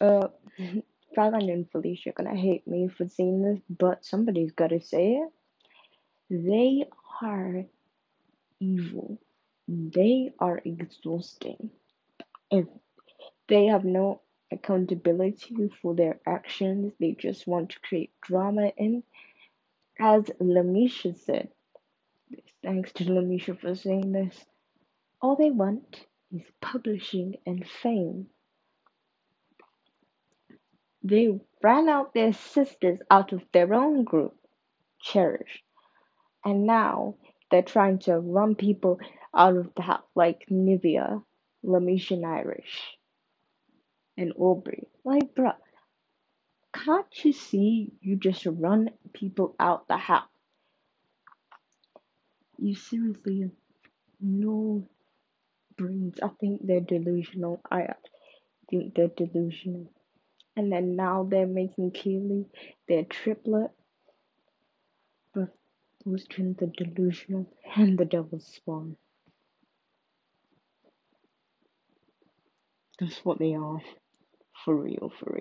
Uh, and Felisha are gonna hate me for saying this, but somebody's gotta say it. They are evil. They are exhausting. If they have no accountability for their actions, they just want to create drama. And as Lamisha said, thanks to Lamisha for saying this, all they want is publishing and fame. They ran out their sisters out of their own group, Cherish, and now they're trying to run people out of the house like Nivea, Lamisha and Irish, and Aubrey. Like, bruh, can't you see you just run people out the house? You seriously no brains. I think they're delusional. I think they're delusional. And then now they're making Keely their triplet. But twins are delusional and the devil's spawn. That's what they are. For real, for real.